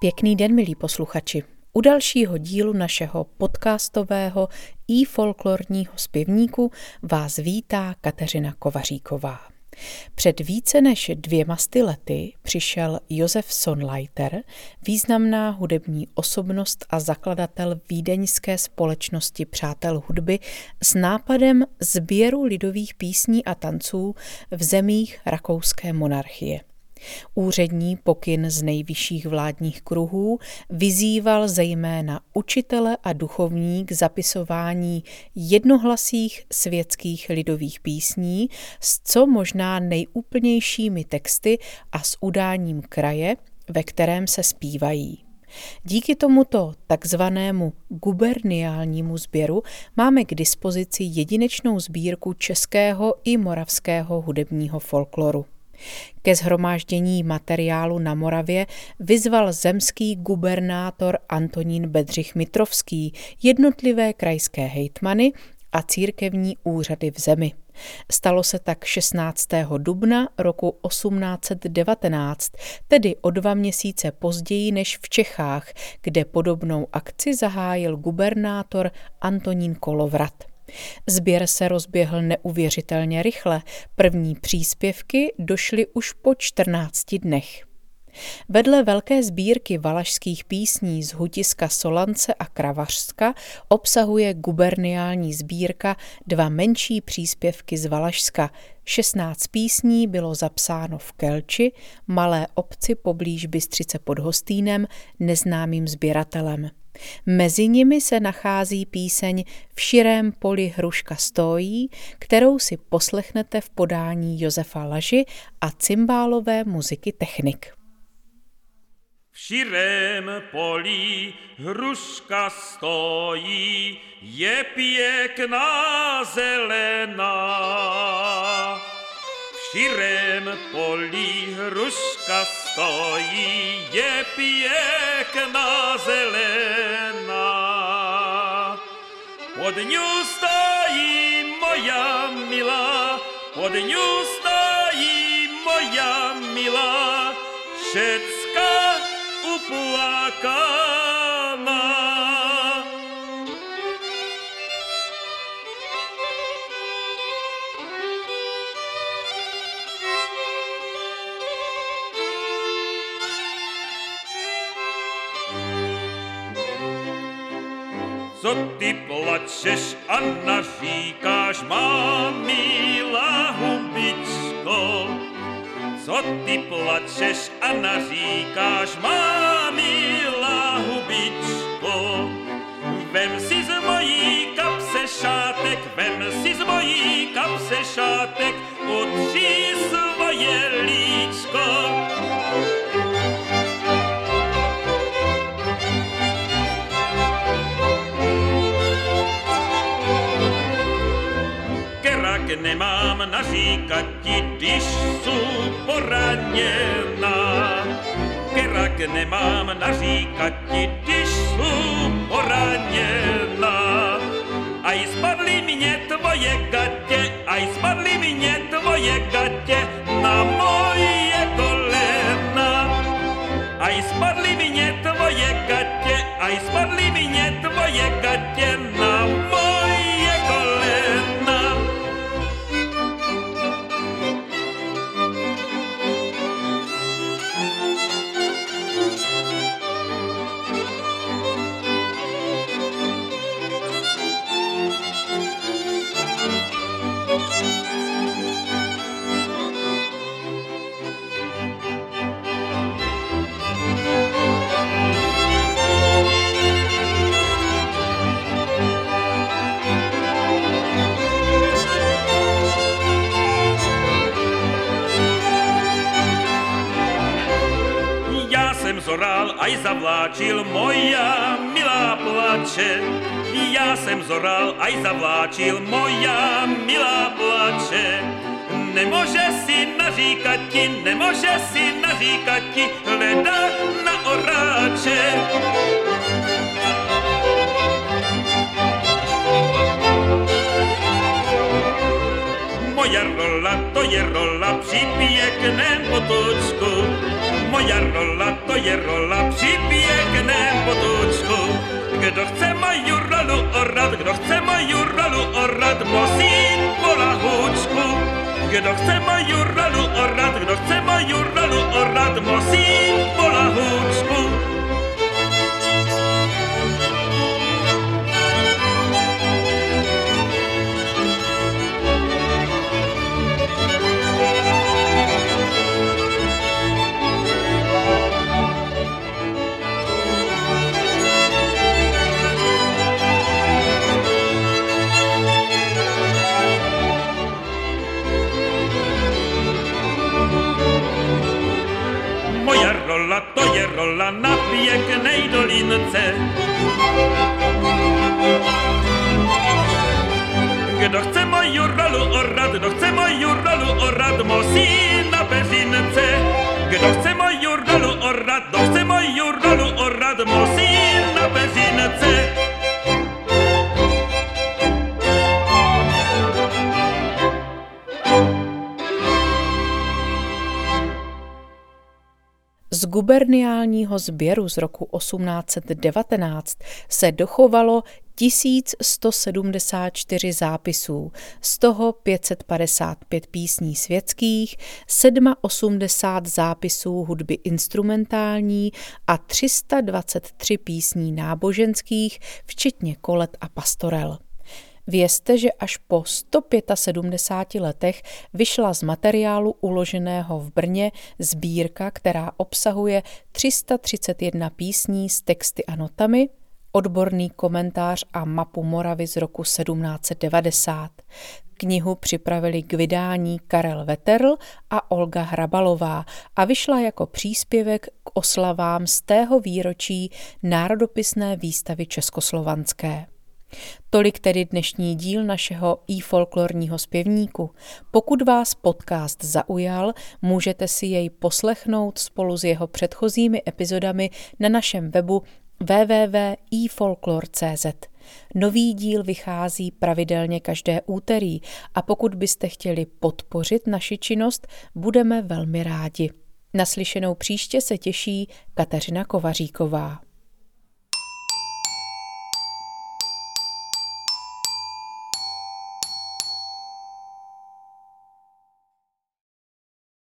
Pěkný den, milí posluchači. U dalšího dílu našeho podcastového i folklorního zpěvníku vás vítá Kateřina Kovaříková. Před více než dvěma sty lety přišel Josef Sonleiter, významná hudební osobnost a zakladatel vídeňské společnosti Přátel hudby, s nápadem sběru lidových písní a tanců v zemích rakouské monarchie. Úřední pokyn z nejvyšších vládních kruhů vyzýval zejména učitele a duchovní k zapisování jednohlasých světských lidových písní s co možná nejúplnějšími texty a s udáním kraje, ve kterém se zpívají. Díky tomuto takzvanému guberniálnímu sběru máme k dispozici jedinečnou sbírku českého i moravského hudebního folkloru. Ke zhromáždění materiálu na Moravě vyzval zemský gubernátor Antonín Bedřich Mitrovský jednotlivé krajské hejtmany a církevní úřady v zemi. Stalo se tak 16. dubna roku 1819, tedy o dva měsíce později než v Čechách, kde podobnou akci zahájil gubernátor Antonín Kolovrat. Sběr se rozběhl neuvěřitelně rychle. První příspěvky došly už po 14 dnech. Vedle velké sbírky valašských písní z Hutiska Solance a Kravařska obsahuje guberniální sbírka dva menší příspěvky z Valašska. 16 písní bylo zapsáno v Kelči, malé obci poblíž Bystřice pod Hostýnem, neznámým sběratelem. Mezi nimi se nachází píseň V širém poli hruška stojí, kterou si poslechnete v podání Josefa Laži a cymbálové muziky Technik. V širém poli hruška stojí, je pěkná zelená širém poli hruška stojí, je pěkná zelená. Pod ní stojí moja milá, pod ní stojí moja milá, všecka uplakaná. Co ty plačeš a naříkáš, má milá hubičko? Co ty plačeš a naříkáš, má milá hubičko? Vem si z mojí kapse šátek, vem si z mojí kapse šátek, utří jak nemám naříkat ti, když jsou poraněná. Kerak nemám naříkat ti, když jsou poraněná. Aj spadly mě tvoje gatě, aj spadly mě tvoje gatě na moje kolena. Aj spadly zavláčil moja milá plače. Já jsem zoral, aj zavláčil moja milá plače. Nemůže si naříkat ti, nemůže si naříkat ti, hleda na oráče. Moja rola, to je rola při pěkném potočku, Moja rola to je rola Gdo chce majur rolu orat, gdo chce majur rolu orat, mosi rola, to je rola na pięknej dolince. Kto chce moją rolu orad, kto chce moją rolu orad, musi na bezince. Kto chce moją rolu orad, kto chce moją rolu orad, musi Z guberniálního sběru z roku 1819 se dochovalo 1174 zápisů, z toho 555 písní světských, 87 zápisů hudby instrumentální a 323 písní náboženských, včetně kolet a pastorel. Vězte, že až po 175 letech vyšla z materiálu uloženého v Brně sbírka, která obsahuje 331 písní s texty a notami, odborný komentář a mapu Moravy z roku 1790. Knihu připravili k vydání Karel Veterl a Olga Hrabalová a vyšla jako příspěvek k oslavám z tého výročí Národopisné výstavy Českoslovanské. Tolik tedy dnešní díl našeho i folklorního zpěvníku. Pokud vás podcast zaujal, můžete si jej poslechnout spolu s jeho předchozími epizodami na našem webu www.ifolklor.cz. Nový díl vychází pravidelně každé úterý a pokud byste chtěli podpořit naši činnost, budeme velmi rádi. Naslyšenou příště se těší Kateřina Kovaříková.